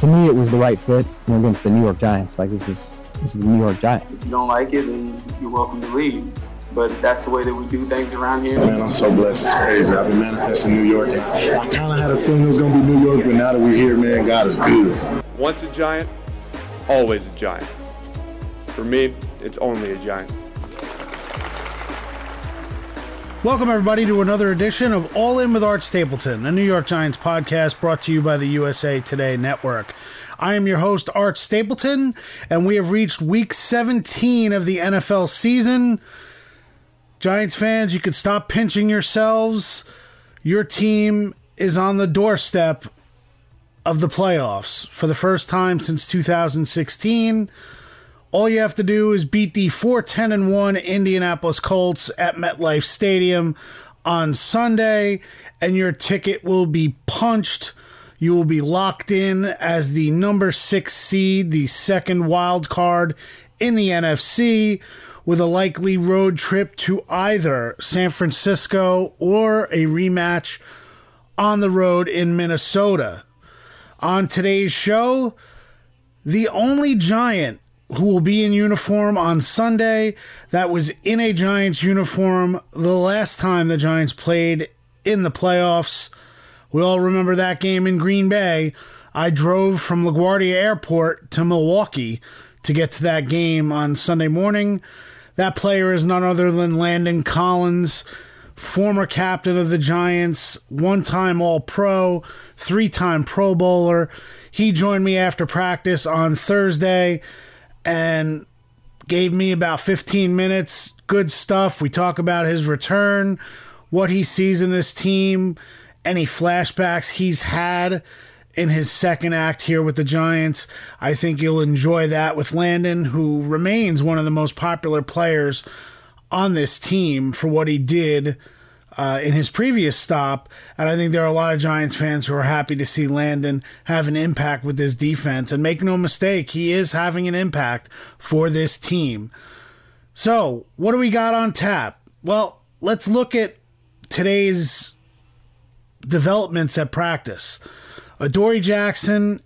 to me, it was the right fit you know, against the New York Giants. Like this is this is the New York Giants. If you don't like it, then you're welcome to leave. But that's the way that we do things around here. Man, I'm so blessed. It's crazy. I've been manifesting New York, and I, I kind of had a feeling it was going to be New York, but now that we're here, man, God is good. Once a giant, always a giant. For me, it's only a giant. Welcome, everybody, to another edition of All In with Art Stapleton, a New York Giants podcast brought to you by the USA Today Network. I am your host, Art Stapleton, and we have reached week 17 of the NFL season. Giants fans, you could stop pinching yourselves. Your team is on the doorstep of the playoffs for the first time since 2016. All you have to do is beat the 4 10 and 1 Indianapolis Colts at MetLife Stadium on Sunday, and your ticket will be punched. You will be locked in as the number six seed, the second wild card in the NFC, with a likely road trip to either San Francisco or a rematch on the road in Minnesota. On today's show, the only Giant who will be in uniform on Sunday that was in a Giants uniform the last time the Giants played in the playoffs. We all remember that game in Green Bay. I drove from LaGuardia Airport to Milwaukee to get to that game on Sunday morning. That player is none other than Landon Collins, former captain of the Giants, one time All Pro, three time Pro Bowler. He joined me after practice on Thursday and gave me about 15 minutes. Good stuff. We talk about his return, what he sees in this team, any flashbacks he's had in his second act here with the Giants. I think you'll enjoy that with Landon, who remains one of the most popular players on this team for what he did uh, in his previous stop. And I think there are a lot of Giants fans who are happy to see Landon have an impact with this defense. And make no mistake, he is having an impact for this team. So, what do we got on tap? Well, let's look at today's developments at practice. Adoree Jackson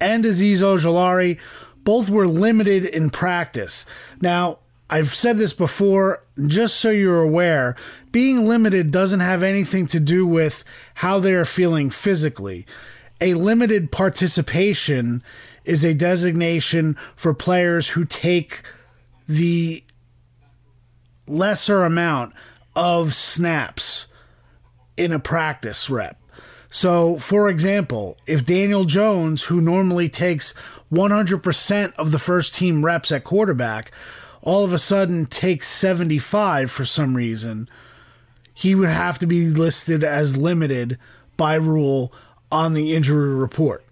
and Azeez Ojulari both were limited in practice. Now, I've said this before, just so you're aware, being limited doesn't have anything to do with how they're feeling physically. A limited participation is a designation for players who take the lesser amount of snaps in a practice rep. So, for example, if Daniel Jones, who normally takes 100% of the first team reps at quarterback, all of a sudden takes 75 for some reason, he would have to be listed as limited by rule on the injury report.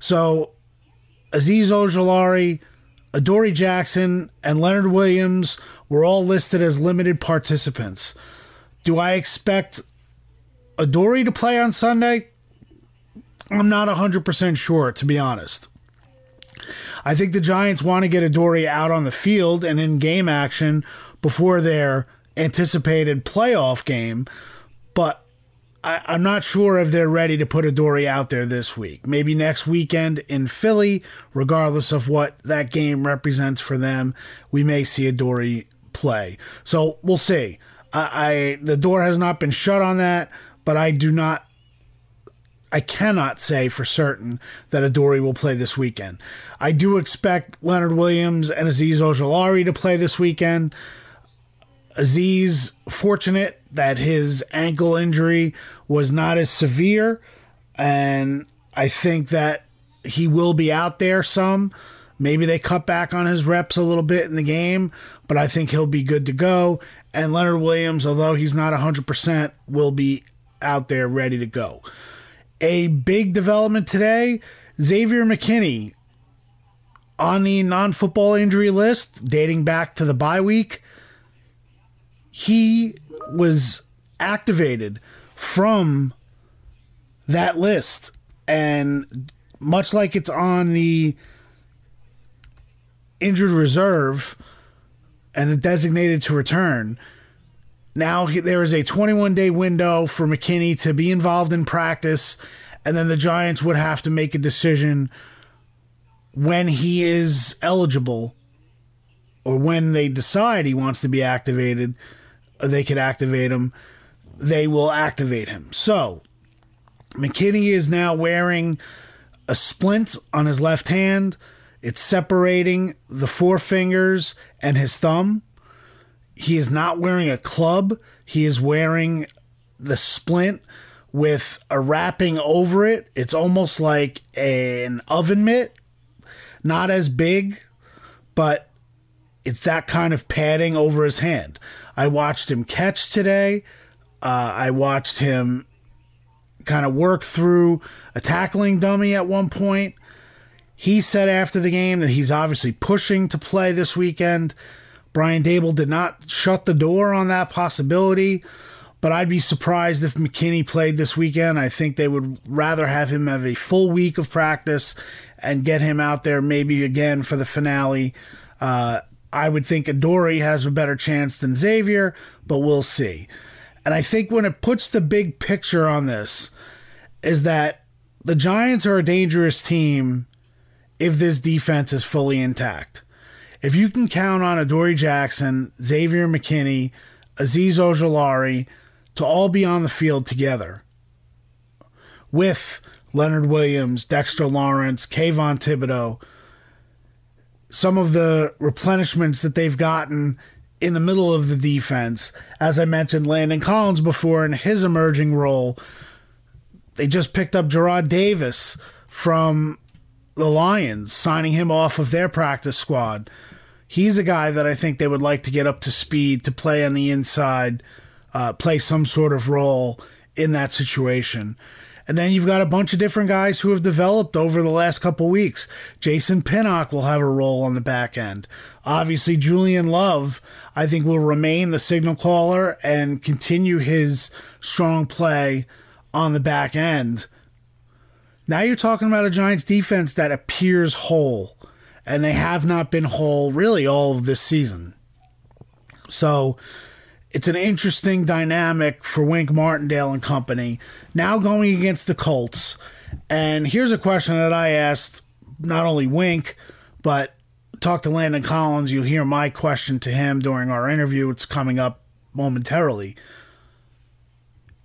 So Azeez Ojulari, Adoree Jackson, and Leonard Williams were all listed as limited participants. Do I expect Adoree to play on Sunday? I'm not 100% sure, to be honest. I think the Giants want to get Adoree out on the field and in game action before their anticipated playoff game, but I, am not sure if they're ready to put Adoree out there this week. Maybe next weekend in Philly, regardless of what that game represents for them, we may see Adoree play. So we'll see. I, I the door has not been shut on that, but I do not I cannot say for certain that Adoree will play this weekend. I do expect Leonard Williams and Azeez Ojulari to play this weekend. Azeez, fortunate that his ankle injury was not as severe, and I think that he will be out there some. Maybe they cut back on his reps a little bit in the game, but I think he'll be good to go. And Leonard Williams, although he's not 100%, will be out there ready to go. A big development today Xavier McKinney on the non football injury list dating back to the bye week. He was activated from that list. And much like it's on the injured reserve and designated to return, now there is a 21 day window for McKinney to be involved in practice, and then the Giants would have to make a decision when he is eligible or when they decide he wants to be activated, uh, they could activate him. They will activate him. So McKinney is now wearing a splint on his left hand. It's separating the forefingers and his thumb. He is not wearing a club. He is wearing the splint with a wrapping over it. It's almost like an oven mitt. Not as big, but it's that kind of padding over his hand. I watched him catch today. Uh, I watched him kind of work through a tackling dummy at one point. He said after the game that he's obviously pushing to play this weekend. Brian Daboll did not shut the door on that possibility, but I'd be surprised if McKinney played this weekend. I think they would rather have him have a full week of practice and get him out there maybe again for the finale. Uh, I would think Adoree has a better chance than Xavier, but we'll see. And I think when it puts the big picture on this, is that the Giants are a dangerous team if this defense is fully intact. If you can count on Adoree Jackson, Xavier McKinney, Azeez Ojulari to all be on the field together with Leonard Williams, Dexter Lawrence, Kayvon Thibodeaux, some of the replenishments that they've gotten in the middle of the defense. As I mentioned, Landon Collins before in his emerging role. They just picked up Jarrad Davis from the Lions, signing him off of their practice squad. He's a guy that I think they would like to get up to speed to play on the inside, uh, play some sort of role in that situation. And then you've got a bunch of different guys who have developed over the last couple weeks. Jason Pinnock will have a role on the back end. Obviously, Julian Love, I think, will remain the signal caller and continue his strong play on the back end. Now you're talking about a Giants defense that appears whole, and they have not been whole really all of this season. So it's an interesting dynamic for Wink Martindale and company. Now going against the Colts. And here's a question that I asked not only Wink, but talk to Landon Collins. You'll hear my question to him during our interview. It's coming up momentarily.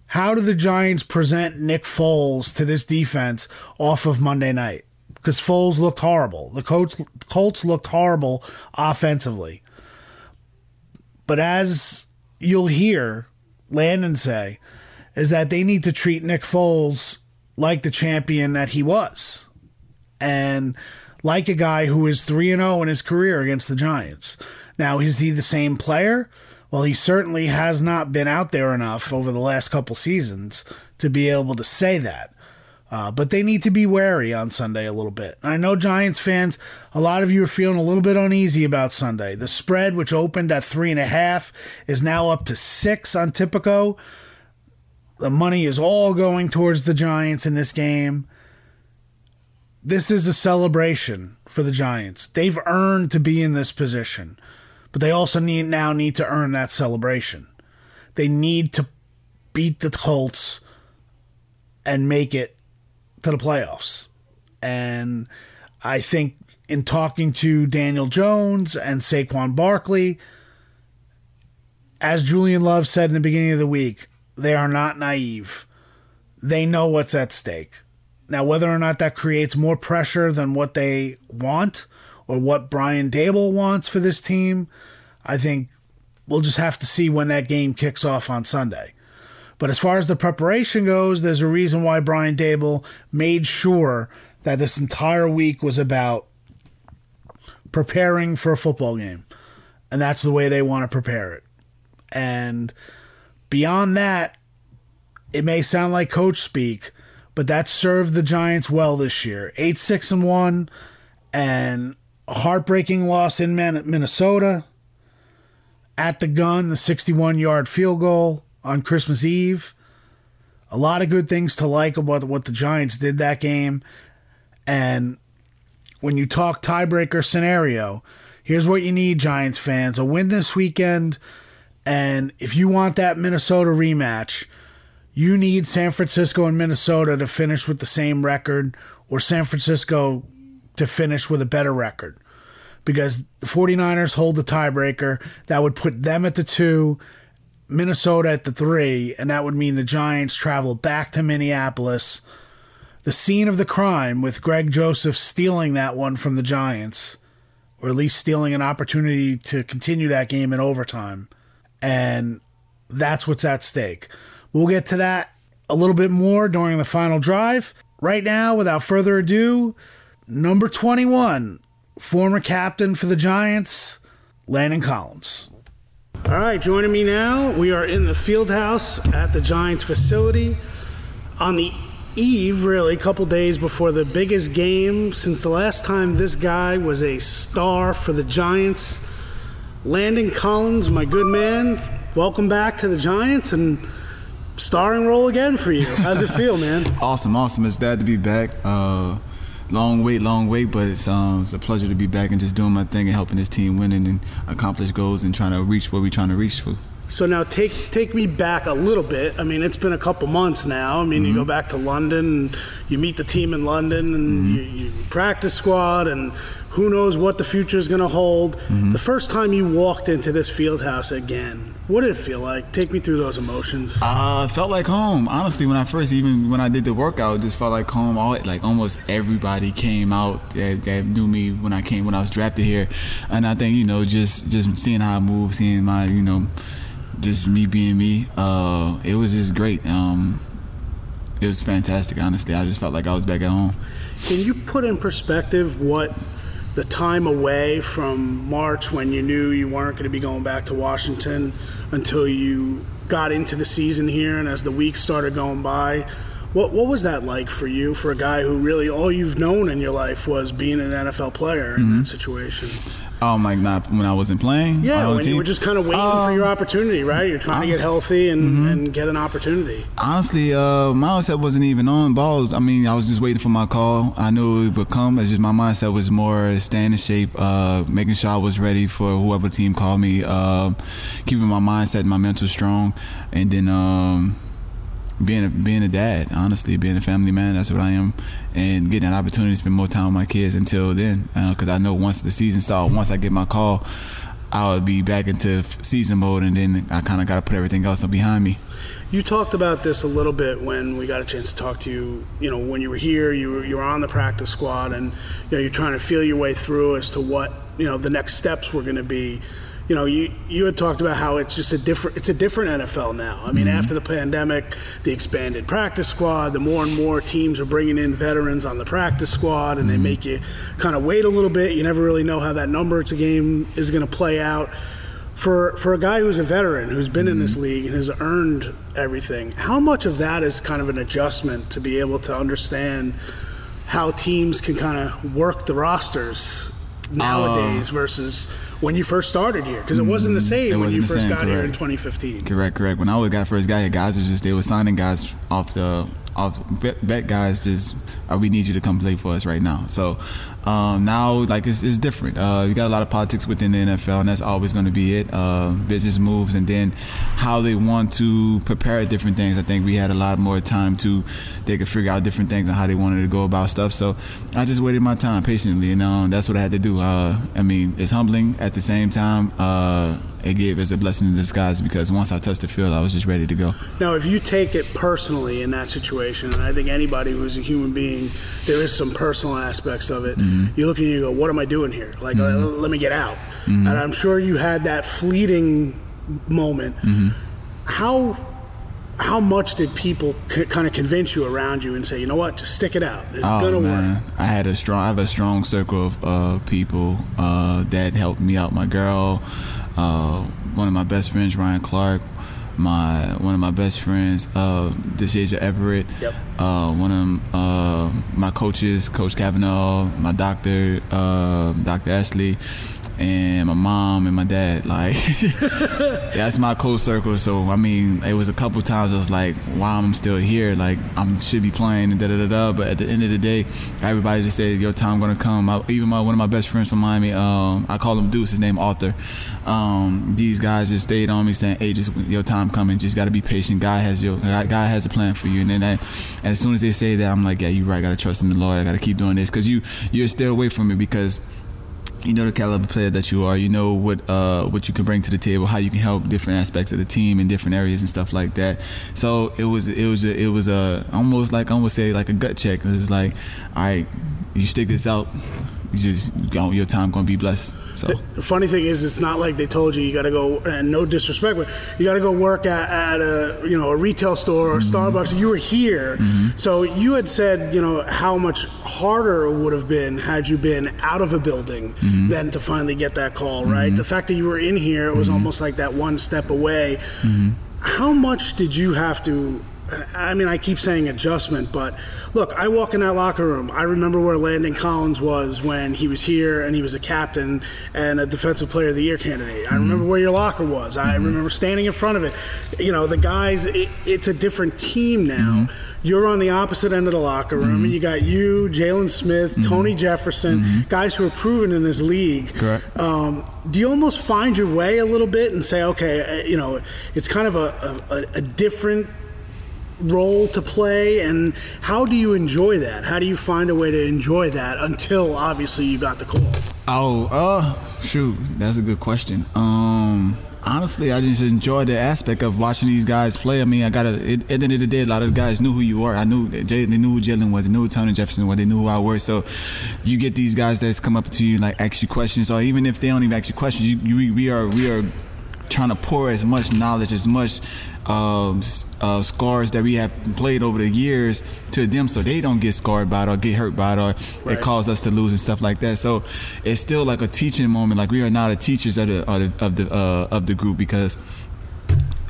How do the Giants present Nick Foles to this defense off of Monday night? Because Foles looked horrible. The Colts, Colts looked horrible offensively. But as you'll hear Landon say is that they need to treat Nick Foles like the champion that he was. And like a guy who is 3 and 0 in his career against the Giants. Now, is he the same player? Well, he certainly has not been out there enough over the last couple seasons to be able to say that. Uh, but they need to be wary on Sunday a little bit. I know Giants fans, a lot of you are feeling a little bit uneasy about Sunday. The spread, which opened at three and a half, is now up to six on Tipico. The money is all going towards the Giants in this game. This is a celebration for the Giants. They've earned to be in this position, but they also need now need to earn that celebration. They need to beat the Colts and make it to the playoffs. And I think in talking to Daniel Jones and Saquon Barkley, as Julian Love said in the beginning of the week, they are not naive. They know what's at stake. Now, whether or not that creates more pressure than what they want or what Brian Daboll wants for this team, I think we'll just have to see when that game kicks off on Sunday. But as far as the preparation goes, there's a reason why Brian Daboll made sure that this entire week was about preparing for a football game. And that's the way they want to prepare it. And beyond that, it may sound like coach speak, but that served the Giants well this year. 8 6 and 1 and a heartbreaking loss in Minnesota at the gun, the 61 yard field goal on Christmas Eve. A lot of good things to like about what the Giants did that game. And when you talk tiebreaker scenario, here's what you need, Giants fans a win this weekend. And if you want that Minnesota rematch, you need San Francisco and Minnesota to finish with the same record, or San Francisco to finish with a better record because the 49ers hold the tiebreaker. That would put them at the two, Minnesota at the three, and that would mean the Giants travel back to Minneapolis, the scene of the crime, with Greg Joseph stealing that one from the Giants, or at least stealing an opportunity to continue that game in overtime. And that's what's at stake. We'll get to that a little bit more during the final drive. Right now, without further ado, number 21, former captain for the Giants, Landon Collins. All right, joining me now, we are in the field house at the Giants facility on the eve, really, a couple days before the biggest game since the last time this guy was a star for the Giants. Landon Collins, my good man, welcome back to the Giants and starring role again for you. How's it feel, man? awesome, awesome. It's glad to be back. Uh, long wait, long wait, but it's um, it's a pleasure to be back and just doing my thing and helping this team win and, and accomplish goals and trying to reach what we're trying to reach for. So now take take me back a little bit. I mean, it's been a couple months now. I mean, mm-hmm. you go back to London, and you meet the team in London, and mm-hmm. you, you, practice squad, and who knows what the future is going to hold. Mm-hmm. The first time you walked into this field house again, what did it feel like? Take me through those emotions. Uh, felt like home. Honestly, when I first, even when I did the workout, just felt like home. All like almost everybody came out that, that knew me when I came when I was drafted here, and I think you know just just seeing how I move, seeing my you know, just me being me. Uh, it was just great. Um, it was fantastic. Honestly, I just felt like I was back at home. Can you put in perspective what? The time away from March when you knew you weren't going to be going back to Washington until you got into the season here and as the weeks started going by. What, what was that like for you, for a guy who really all you've known in your life was being an NFL player in mm-hmm. that situation? Um, my, not when I wasn't playing. Yeah, when you were just kind of waiting um, for your opportunity, right? You're trying to get healthy and, mm-hmm. and get an opportunity. Honestly, uh, my mindset wasn't even on balls. I mean, I was just waiting for my call. I knew it would come. It's just my mindset was more staying in shape, uh, making sure I was ready for whoever team called me, uh, keeping my mindset, my mental strong, and then. Um, being a, being a dad, honestly, being a family man, that's what I am, and getting an opportunity to spend more time with my kids until then, because uh, I know once the season starts, once I get my call, I'll be back into season mode, and then I kind of got to put everything else behind me. You talked about this a little bit when we got a chance to talk to you. You know, when you were here, you were, you were on the practice squad, and you know you're trying to feel your way through as to what you know the next steps were going to be you know, you you had talked about how it's just a different it's a different NFL now. I mean, mm-hmm. after the pandemic, the expanded practice squad, the more and more teams are bringing in veterans on the practice squad, and mm-hmm. they make you kind of wait a little bit. You never really know how that number to game is going to play out. For for a guy who's a veteran who's been mm-hmm. in this mm-hmm. league and has earned everything, how much of that is kind of an adjustment to be able to understand how teams can kind of work the rosters nowadays uh, versus when you first started here because it wasn't the mm-hmm. same when you first same, got correct. here in 2015. Correct, correct. When I was got first got here, guys were just they were signing guys off the off bet, guys just uh, we need you to come play for us right now. So um, now, like it's, it's different. Uh, you got a lot of politics within the NFL, and that's always going to be it. Uh, business moves, and then how they want to prepare different things. I think we had a lot more time to they could figure out different things and how they wanted to go about stuff. So I just waited my time patiently, and um, that's what I had to do. Uh, I mean, it's humbling at the same time. It gave us a blessing in disguise because once I touched the field, I was just ready to go. Now, if you take it personally in that situation, and I think anybody who's a human being, there is some personal aspects of it. Mm-hmm. You look and you go, "What am I doing here? Like, mm-hmm. uh, let me get out." Mm-hmm. And I'm sure you had that fleeting moment. Mm-hmm. How how much did people c- kind of convince you around you and say, you know what, just stick it out. It's oh, gonna man. work. I had a strong, I have a strong circle of uh, people uh, that helped me out. My girl, uh, one of my best friends, Ryan Clark, my one of my best friends, uh, Deshazor Everett, yep. uh, one of uh, my coaches, Coach Kavanaugh, my doctor, uh, Dr. Ashley, and my mom and my dad. Like that's my close circle. So I mean, it was a couple times I was like, "Why I'm still here? Like I'm should be playing and da da da da." But at the end of the day, everybody just said, "Your time gonna come." I, even my one of my best friends from Miami, um, I call him Deuce. His name Arthur. Um, these guys just stayed on me saying, "Hey, just your time coming. Just got to be patient. God has your God has a plan for you." And then and as soon as they say that, I'm like, "Yeah, you're right. I gotta trust in the Lord. I gotta keep doing this because you you're still away from it because." You know the caliber player that you are. You know what uh, what you can bring to the table, how you can help different aspects of the team in different areas and stuff like that. So it was it was a, it was a almost like I almost say like a gut check. It's like, all right, you stick this out, you just your time gonna be blessed. So the funny thing is, it's not like they told you you got to go. And no disrespect, but you got to go work at, at, a you know a retail store or mm-hmm. Starbucks. You were here, mm-hmm. so you had said you know how much harder it would have been had you been out of a building mm-hmm. than to finally get that call. Right. Mm-hmm. The fact that you were in here, it was mm-hmm. almost like that one step away. Mm-hmm. How much did you have to? I mean, I keep saying adjustment, but look, I walk in that locker room. I remember where Landon Collins was when he was here and he was a captain and a defensive player of the year candidate. I remember where your locker was. I mm-hmm. remember standing in front of it. You know, the guys, it, it's a different team now. Mm-hmm. You're on the opposite end of the locker room, and you got you, Jaylon Smith, Tony Jefferson, guys who are proven in this league. Correct. Um, do you almost find your way a little bit and say, okay, uh, you know, it's kind of a, a, a different role to play and how do you enjoy that? How do you find a way to enjoy that until obviously you got the call? Oh uh shoot that's a good question. Um honestly i just enjoy the aspect of watching these guys play. I mean i gotta at the end of the day a lot of the guys knew who you were i knew they knew who jaylon was they knew who tony jefferson was they knew who i was. So you get these guys that's come up to you like ask you questions or even if they don't even ask you questions you, you we are we are trying to pour as much knowledge as much um, uh, scars that we have played over the years to them so they don't get scarred by it or get hurt by it or right. it caused us to lose and stuff like that. So it's still like a teaching moment. Like we are now the teachers of the of the uh, of the group because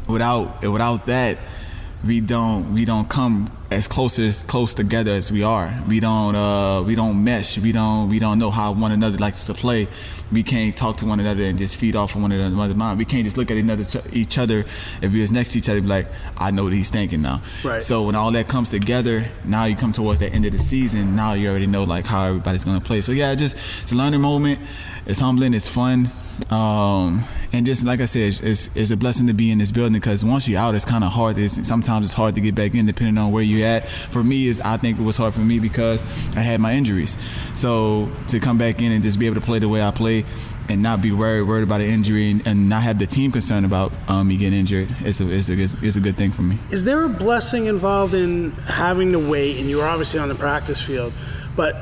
without without that we don't we don't come as close as close together as we are. We don't uh, we don't mesh. We don't we don't know how one another likes to play. We can't talk to one another and just feed off of one another's mind. We can't just look at another each other if we was next to each other. be like, I know what he's thinking now. Right. So when all that comes together, now you come towards the end of the season. Now you already know like how everybody's gonna play. So yeah, just it's a learning moment. It's humbling. It's fun. Um, and just like I said, it's, it's a blessing to be in this building because once you're out, it's kind of hard. It's, sometimes it's hard to get back in depending on where you're at. For me, is I think it was hard for me because I had my injuries. So to come back in and just be able to play the way I play and not be worried worried about an injury and, and not have the team concerned about um, me getting injured, it's a, it's, a, it's a good thing for me. Is there a blessing involved in having to wait? And you were obviously on the practice field, but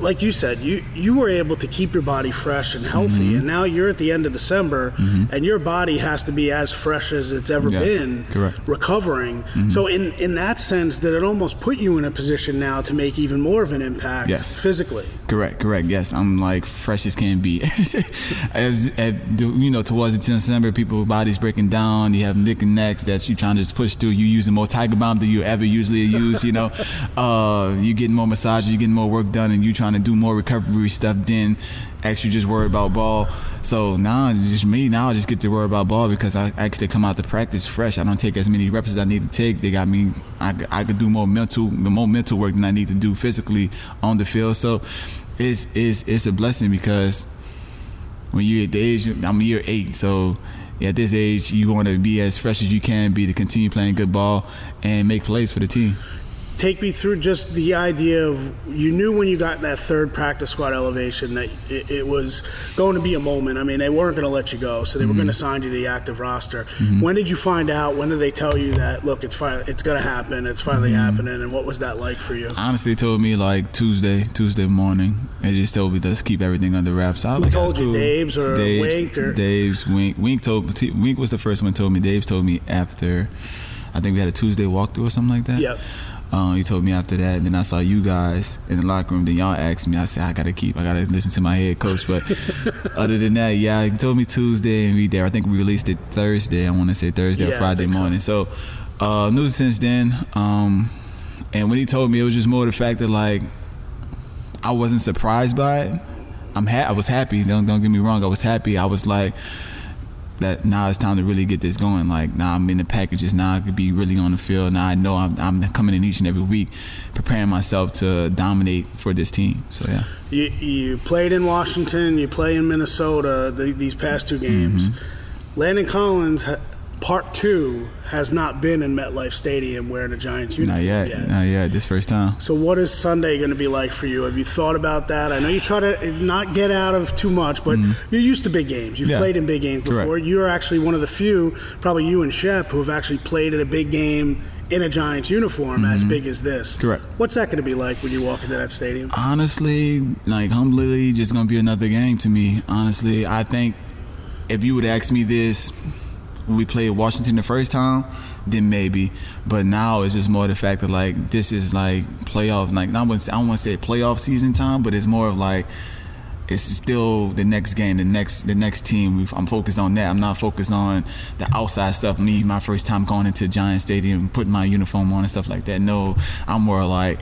like you said, you you were able to keep your body fresh and healthy, mm-hmm. and now you're at the end of December, mm-hmm. and your body has to be as fresh as it's ever yes, been, correct. recovering. Mm-hmm. So in in that sense, did it almost put you in a position now to make even more of an impact, yes. physically? Correct, correct. Yes, I'm like fresh as can be. as you know, towards the end of December, people's bodies breaking down. You have and necks that you're trying to just push through. You using more Tiger Balm than you ever usually use. You know, uh, you getting more massages, you getting more work done, and you trying trying to do more recovery stuff than actually just worry about ball. So now just me now I just get to worry about ball because I actually come out to practice fresh. I don't take as many reps as I need to take. They got me. I, I could do more mental more mental work than I need to do physically on the field. So it's it's it's a blessing because when you're at the age I'm year eight, so at this age you want to be as fresh as you can be to continue playing good ball and make plays for the team take me through just the idea of you knew when you got that third practice squad elevation that it, it was going to be a moment. I mean, they weren't going to let you go, so they mm-hmm. were going to sign you to the active roster. Mm-hmm. When did you find out? When did they tell you that? Look, it's finally, it's going to happen. It's finally mm-hmm. happening. And what was that like for you? Honestly, told me like Tuesday, Tuesday morning. They just told me to keep everything under wraps. I Who like, told you. Dave's or Dave's, Wink or Dave's Wink? Wink told Wink was the first one. Told me. Dave's told me after. I think we had a Tuesday walkthrough or something like that. Yep. Um, he told me after that, and then I saw you guys in the locker room. Then y'all asked me. I said I gotta keep. I gotta listen to my head coach. But other than that, yeah, he told me Tuesday and we there. I think we released it Thursday. I want to say Thursday yeah, or Friday morning. So, so uh, knew since then. Um, and when he told me, it was just more the fact that like I wasn't surprised by it. I'm ha- I was happy. Don't don't get me wrong. I was happy. I was like that now it's time to really get this going. Like now I'm in the packages. Now I could be really on the field. Now I know I'm, I'm coming in each and every week, preparing myself to dominate for this team. So yeah. You, you played in Washington. You play in Minnesota. The, these past two games. Mm-hmm. Landon Collins, part two, has not been in MetLife Stadium wearing a Giants uniform Not yet. Not yet. This first time. So, what is Sunday going to be like for you? Have you thought about that? I know you try to not get out of too much, but you're used to big games. You've Mm-hmm. Yeah. played in big games Correct. before. You're actually one of the few, probably you and Shep, who have actually played in a big game in a Giants uniform as big as this. Mm-hmm. Correct. What's that going to be like when you walk into that stadium? Honestly, like humbly, just gonna be another game to me. Honestly, I think if you would ask me this when we played Washington the first time, then maybe. But now it's just more the fact that like this is like playoff. Like I wouldn't I don't want to say playoff season time, but it's more of like it's still the next game, the next the next team. I'm focused on that. I'm not focused on the outside stuff. Me, my first time going into Giant Stadium, putting my uniform on and stuff like that. No, I'm more like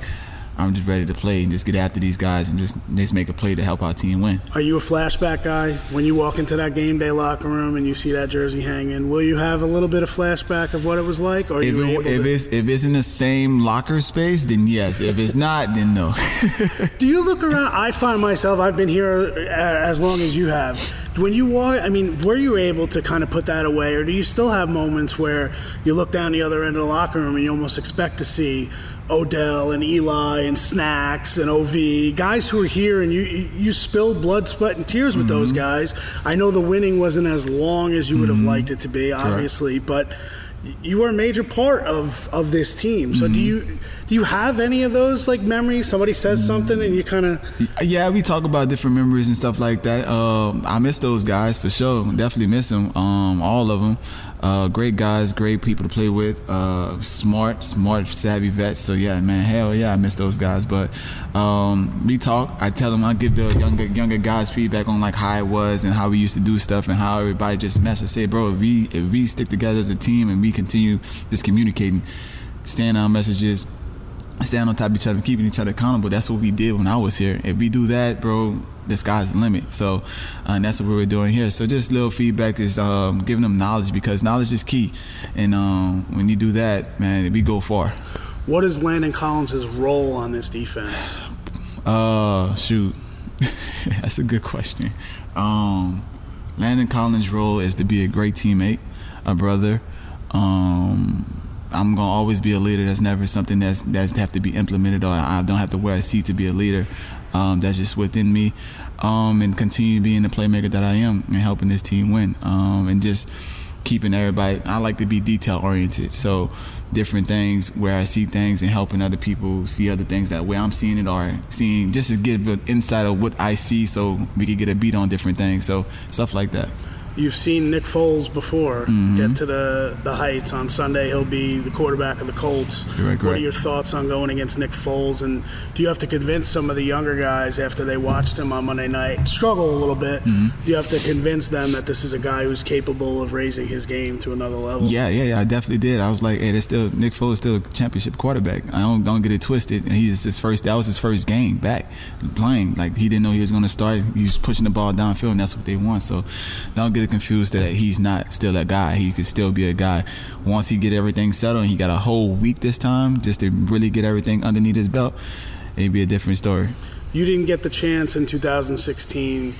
I'm just ready to play and just get after these guys and just just make a play to help our team win. Are you a flashback guy when you walk into that game day locker room and you see that jersey hanging? Will you have a little bit of flashback of what it was like, or If, you it, if to? it's if it's in the same locker space, then yes. If it's not, then no. Do you look around? I find myself, I've been here uh, as long as you have. When you walk, I mean, were you able to kind of put that away, or do you still have moments where you look down the other end of the locker room and you almost expect to see Odell and Eli and Snacks and OV, guys who are here and you you spilled blood, sweat, and tears with those mm-hmm. guys. I know the winning wasn't as long as you would have mm-hmm. liked it to be, obviously, but you were a major part of, of this team. So do you do you have any of those like memories? Somebody says something and you kind of Yeah, we talk about different memories and stuff like that. Um, I miss those guys for sure. Definitely miss them. Um, all of them. Uh, great guys, great people to play with. Uh, smart, smart, savvy vets. So yeah, man, hell yeah, I miss those guys. But um, we talk. I tell them I give the younger younger guys feedback on like how it was and how we used to do stuff and how everybody just mess. I say, bro, if we if we stick together as a team and we continue just communicating, staying on messages, Stand on top of each other, keeping each other accountable. That's what we did when I was here. If we do that, bro, the sky's the limit. So, uh, and that's what we're doing here. So, just little feedback is um, giving them knowledge because knowledge is key. And um, when you do that, man, we go far. What is Landon Collins' role on this defense? Uh, shoot, that's a good question. Um, Landon Collins' role is to be a great teammate, a brother. Um, I'm gonna always be a leader. That's never something that's that's have to be implemented, or I don't have to wear a seat to be a leader. Um, that's just within me, um, and continue being the playmaker that I am and helping this team win. Um, and just keeping everybody. I like to be detail oriented, so different things where I see things and helping other people see other things that way I'm seeing it or seeing just to give an insight of what I see, so we can get a beat on different things. So stuff like that. You've seen Nick Foles before Mm-hmm. get to the, the heights. On Sunday, he'll be the quarterback of the Colts. Correct, What are your thoughts on going against Nick Foles? And do you have to convince some of the younger guys after they watched him on Monday night struggle a little bit? Mm-hmm. Do you have to convince them that this is a guy who's capable of raising his game to another level? Yeah, yeah, yeah. I definitely did. I was like, hey, there's still Nick Foles is still a championship quarterback. I don't don't get it twisted. And he's his first. That was his first game back playing. Like he didn't know he was going to start. He was pushing the ball downfield, and that's what they want. So don't get it confused that he's not still a guy. He could still be a guy once he get everything settled. and He got a whole week this time just to really get everything underneath his belt. It'd be a different story. You didn't get the chance in 2016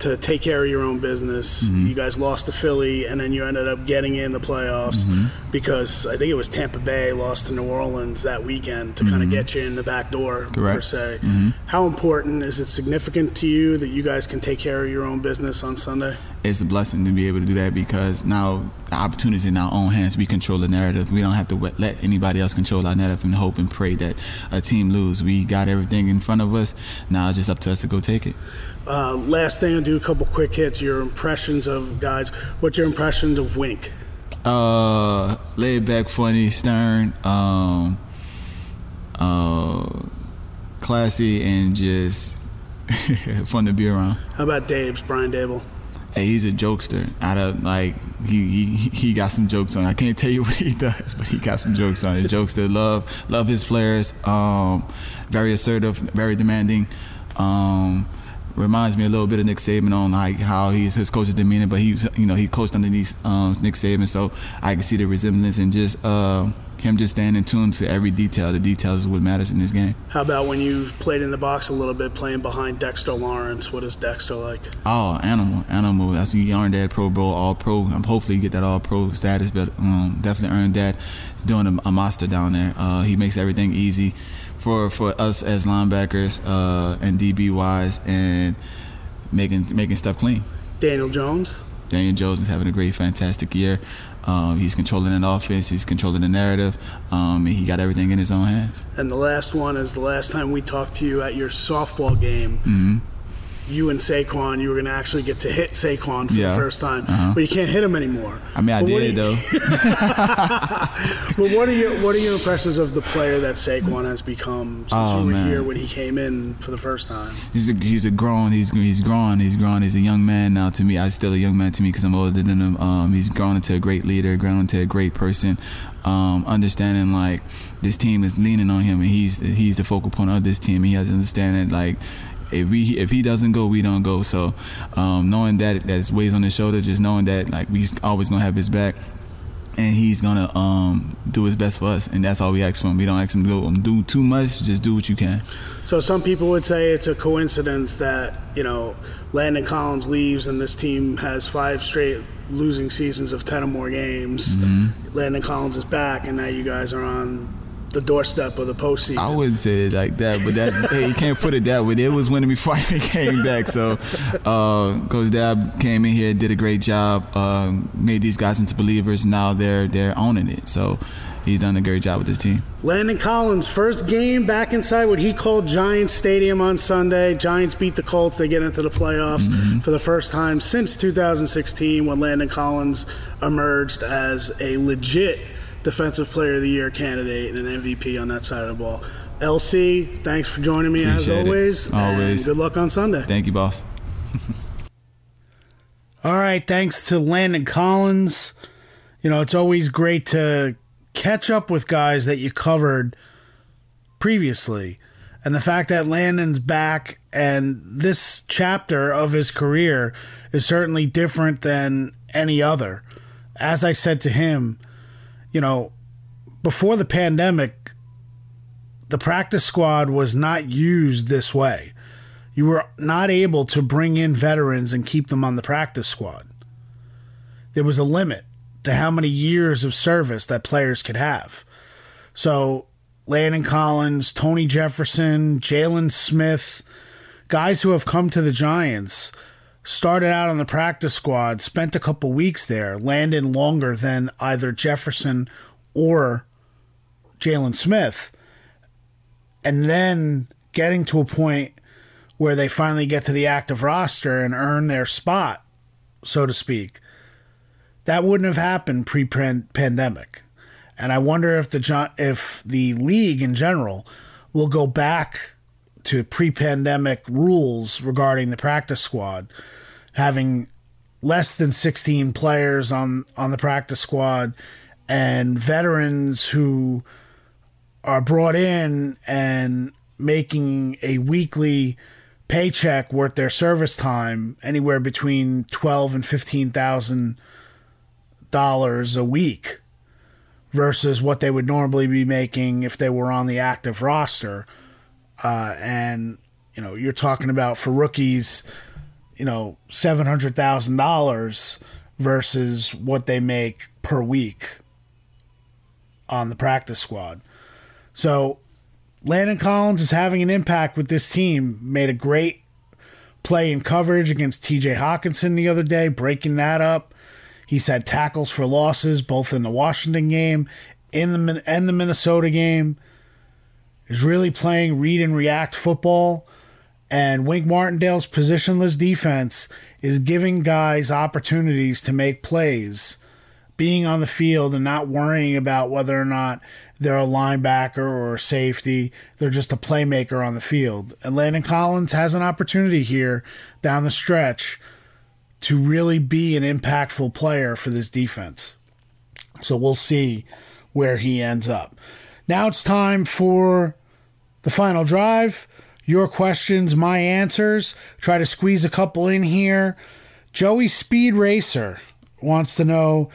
to take care of your own business. Mm-hmm. You guys lost to Philly, and then you ended up getting in the playoffs Mm-hmm. because I think it was Tampa Bay lost to New Orleans that weekend to kind of get you in the back door, per Mm-hmm. Se. Mm-hmm. How important is it significant to you that you guys can take care of your own business on Sunday? It's a blessing to be able to do that because now the opportunity is in our own hands. We control the narrative. We don't have to let anybody else control our narrative and hope and pray that a team lose. We got everything in front of us. Now it's just up to us to go take it. Uh, last thing, I'll do a couple quick hits. Your impressions of guys. What's your impressions of Wink? Uh, laid back, funny, stern, um, uh, classy, and just fun to be around. How about Dave's, Brian Daboll? Hey, he's a jokester. Out of like he, he he got some jokes on. I can't tell you what he does, but he got some jokes on. The jokes that love love his players. Um, very assertive, very demanding. Um, reminds me a little bit of Nick Saban on like how he's his coach's demeanor, but he you know he coached underneath um, Nick Saban, so I can see the resemblance and just. Uh, him just staying in tune to every detail. The details is what matters in this game. How about when you've played in the box a little bit, playing behind Dexter Lawrence? What is Dexter like? Oh, animal, animal. That's you earned that Pro Bowl, All Pro. I'm hopefully you get that All Pro status, but um, definitely earned that. He's doing a, a monster down there. Uh, he makes everything easy for for us as linebackers uh, and DB wise, and making making stuff clean. Daniel Jones. Daniel Jones is having a great, fantastic year. Um, he's controlling an offense. He's controlling the narrative. Um, he got everything in his own hands. And the last one is the last time we talked to you at your softball game. Mm-hmm. You and Saquon, you were going to actually get to hit Saquon for Yeah. the first time, Uh-huh. but you can't hit him anymore. I mean, I But did do though. But what are your what are your impressions of the player that Saquon has become since Oh, you were man. here when he came in for the first time? He's a he's a grown he's he's grown he's grown he's a young man now to me I'm still a young man to me because I'm older than him um, he's grown into a great leader grown into a great person um, understanding like this team is leaning on him and he's he's the focal point of this team he has to understand that like if we if he doesn't go we don't go so um, knowing that that's weighs on his shoulder just knowing that like we always gonna have his back and he's gonna um, do his best for us and that's all we ask for him we don't ask him to go do too much just do what you can So some people would say it's a coincidence that you know Landon Collins leaves and this team has five straight losing seasons of ten or more games. Mm-hmm. Landon Collins is back, and now you guys are on the doorstep of the postseason. I wouldn't say it like that, but that hey, you can't put it that way. It was winning before I even came back. So, uh, Coach Dab came in here, did a great job, uh, made these guys into believers. Now they're they're owning it. So, he's done a great job with this team. Landon Collins, first game back inside what he called Giants Stadium on Sunday. Giants beat the Colts. They get into the playoffs for the first time since 2016 when Landon Collins emerged as a legit Defensive Player of the Year candidate and an MVP on that side of the ball. LC, thanks for joining me as Appreciate it. always. and Always. good luck on Sunday. Thank you, boss. All right, thanks to Landon Collins. You know, it's always great to catch up with guys that you covered previously. And the fact that Landon's back and this chapter of his career is certainly different than any other. As I said to him, you know, before the pandemic, the practice squad was not used this way. You were not able to bring in veterans and keep them on the practice squad. There was a limit to how many years of service that players could have. So, Landon Collins, Tony Jefferson, Jaylon Smith, guys who have come to the Giants, started out on the practice squad, spent a couple weeks there, Landon longer than either Jefferson or Jaylon Smith, and then getting to a point where they finally get to the active roster and earn their spot, so to speak. That wouldn't have happened pre-pandemic, and I wonder if the if the league in general will go back to pre-pandemic rules regarding the practice squad, having less than 16 players on on the practice squad and veterans who are brought in and making a weekly paycheck worth their service time anywhere between 12 and 15,000 dollars a week versus what they would normally be making if they were on the active roster uh, and you know you're talking about for rookies you know $700,000 versus what they make per week on the practice squad. So Landon Collins is having an impact with this team. Made a great play in coverage against TJ Hockenson the other day, breaking that up. He's had tackles for losses both in the Washington game in the and the Minnesota game. Is really playing read and react football. And Wink Martindale's positionless defense is giving guys opportunities to make plays, being on the field and not worrying about whether or not they're a linebacker or a safety. They're just a playmaker on the field. And Landon Collins has an opportunity here down the stretch to really be an impactful player for this defense. So we'll see where he ends up. Now it's time for the final drive. Your questions, my answers. Try to squeeze a couple in here. Joey Speed Racer wants to know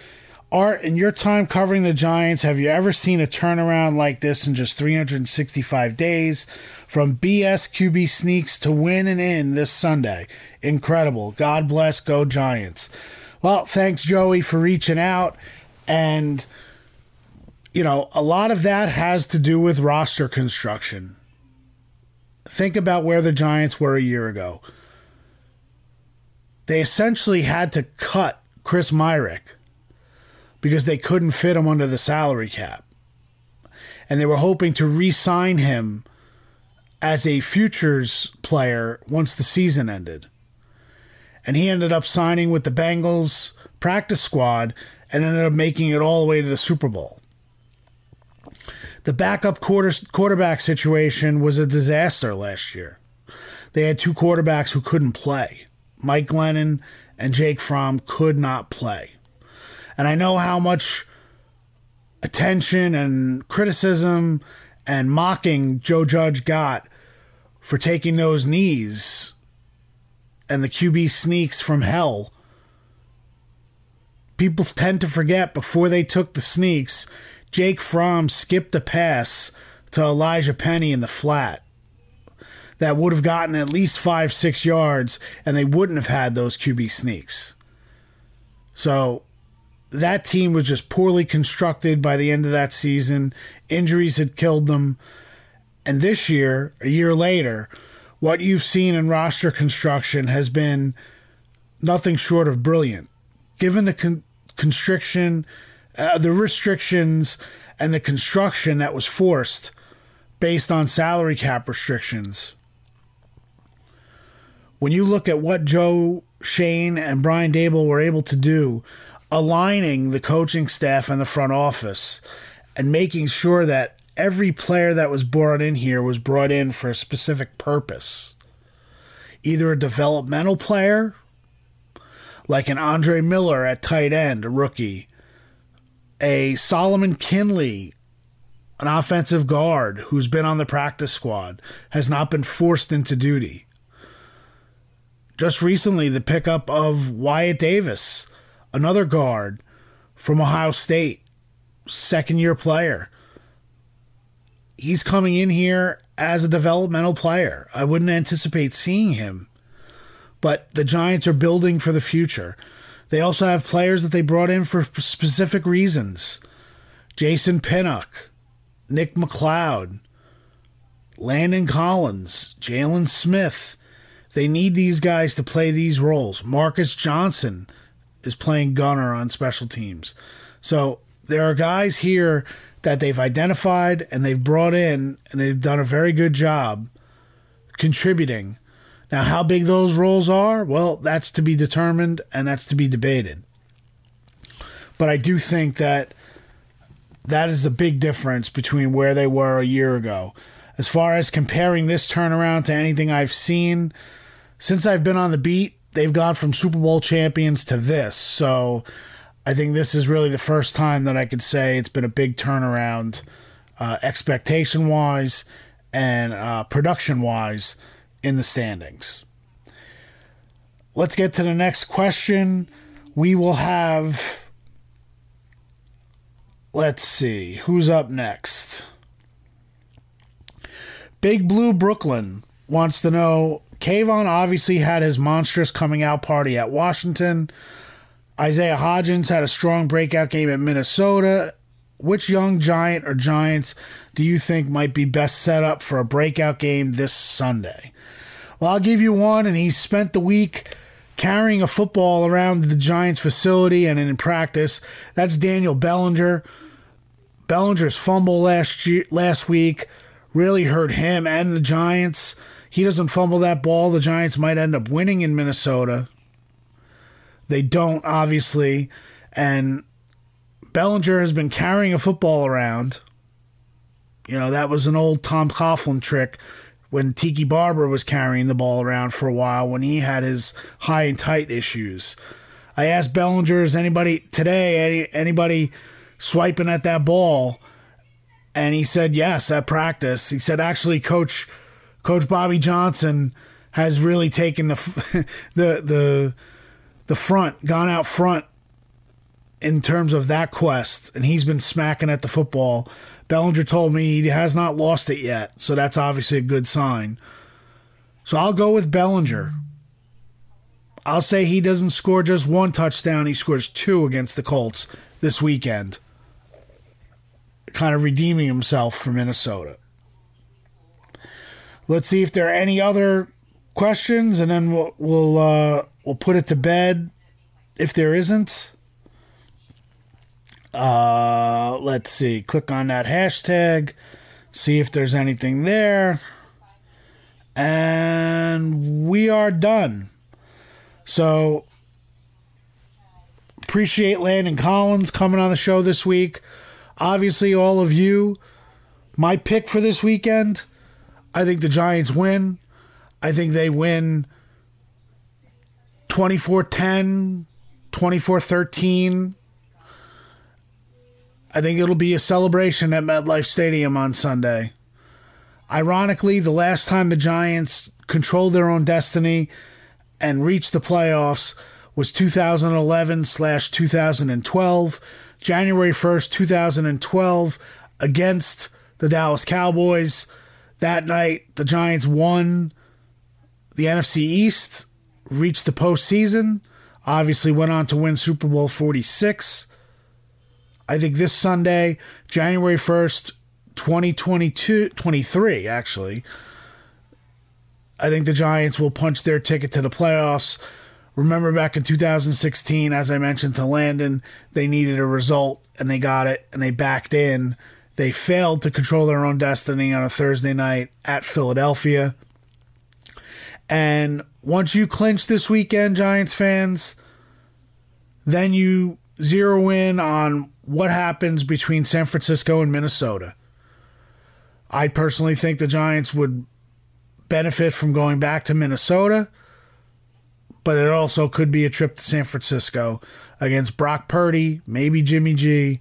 Art, in your time covering the Giants, have you ever seen a turnaround like this in just 365 days? From BS QB sneaks to win and in this Sunday. Incredible. God bless. Go Giants. Well, thanks, Joey, for reaching out. And, you know, a lot of that has to do with roster construction. Think about where the Giants were a year ago. They essentially had to cut Chris Myarick because they couldn't fit him under the salary cap. And they were hoping to re sign him as a futures player once the season ended. And he ended up signing with the Bengals practice squad and ended up making it all the way to the Super Bowl. The backup quarter, quarterback situation was a disaster last year. They had two quarterbacks who couldn't play. Mike Glennon and Jake Fromm could not play. And I know how much attention and criticism and mocking Joe Judge got for taking those knees and the QB sneaks from hell. People tend to forget before they took the sneaks, Jake Fromm skipped a pass to Elijhaa Penny in the flat that would have gotten at least five, six yards, and they wouldn't have had those QB sneaks. So that team was just poorly constructed by the end of that season. Injuries had killed them. And this year, a year later, what you've seen in roster construction has been nothing short of brilliant. Given the con- constriction, uh, the restrictions, and the construction that was forced based on salary cap restrictions. When you look at what Joe Schoen and Brian Daboll were able to do aligning the coaching staff and the front office and making sure that every player that was brought in here was brought in for a specific purpose. Either a developmental player, like an Andre Miller at tight end, a rookie, a Solomon Kindley, an offensive guard who's been on the practice squad, has not been forced into duty. Just recently, the pickup of Wyatt Davis, another guard from Ohio State, second year player. He's coming in here as a developmental player. I wouldn't anticipate seeing him. But the Giants are building for the future. They also have players that they brought in for specific reasons. Jason Pinnock, Nick McCloud, Landon Collins, Jaylon Smith. They need these guys to play these roles. Marcus Johnson, is playing gunner on special teams. So there are guys here that they've identified and they've brought in and they've done a very good job contributing. Now, how big those roles are, well, that's to be determined and that's to be debated. But I do think that that is a big difference between where they were a year ago. As far as comparing this turnaround to anything I've seen since I've been on the beat, they've gone from Super Bowl champions to this. So I think this is really the first time that I could say it's been a big turnaround, uh, expectation wise and uh, production wise in the standings. Let's get to the next question. We will have, let's see, who's up next? Big Blue Brooklyn wants to know Kayvon obviously had his monstrous coming out party at Washington. Isaiah Hodgins had a strong breakout game at Minnesota. Which young giant or giants do you think might be best set up for a breakout game this Sunday? Well, I'll give you one, and he spent the week carrying a football around the Giants facility and in practice. That's Daniel Bellinger. Bellinger's fumble last year, last week really hurt him and the Giants he doesn't fumble that ball, the Giants might end up winning in Minnesota. They don't, obviously. And Bellinger has been carrying a football around. You know, that was an old Tom Coughlin trick when Tiki Barber was carrying the ball around for a while when he had his high and tight issues. I asked Bellinger, is anybody today, any, anybody swiping at that ball? And he said, yes, at practice. He said, actually, coach Coach Bobby Johnson has really taken the the the the front, gone out front in terms of that quest, and he's been smacking at the football. Bellinger told me he has not lost it yet, so that's obviously a good sign. So I'll go with Bellinger. I'll say he doesn't score just one touchdown, he scores two against the Colts this weekend. Kind of redeeming himself for Minnesota. Let's see if there are any other questions, and then we'll we'll uh, we'll put it to bed. If there isn't, uh, let's see. Click on that hashtag, see if there's anything there, and we are done. So appreciate Landon Collins coming on the show this week. Obviously, all of you. My pick for this weekend I think the Giants win. I think they win 24 10, 24 13. I think it'll be a celebration at MetLife Stadium on Sunday. Ironically, the last time the Giants controlled their own destiny and reached the playoffs was 2011 slash 2012, January 1st, 2012, against the Dallas Cowboys. That night, the Giants won the NFC East, reached the postseason, obviously went on to win Super Bowl 46. I think this Sunday, January 1st, 2022, 23, actually, I think the Giants will punch their ticket to the playoffs. Remember back in 2016, as I mentioned to Landon, they needed a result and they got it and they backed in they failed to control their own destiny on a Thursday night at Philadelphia. And once you clinch this weekend, Giants fans, then you zero in on what happens between San Francisco and Minnesota. I personally think the Giants would benefit from going back to Minnesota, but it also could be a trip to San Francisco against Brock Purdy, maybe Jimmy G,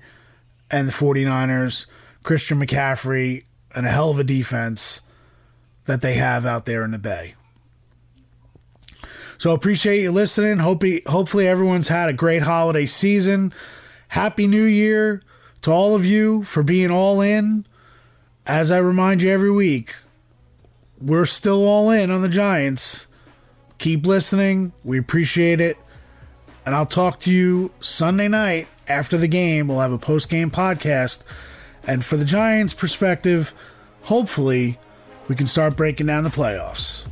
and the 49ers. Christian McCaffrey and a hell of a defense that they have out there in the Bay. So appreciate you listening. Hope hopefully everyone's had a great holiday season. Happy New Year to all of you for being all in. As I remind you every week, we're still all in on the Giants. Keep listening. We appreciate it. And I'll talk to you Sunday night after the game. We'll have a post game podcast and for the Giants' perspective, hopefully we can start breaking down the playoffs.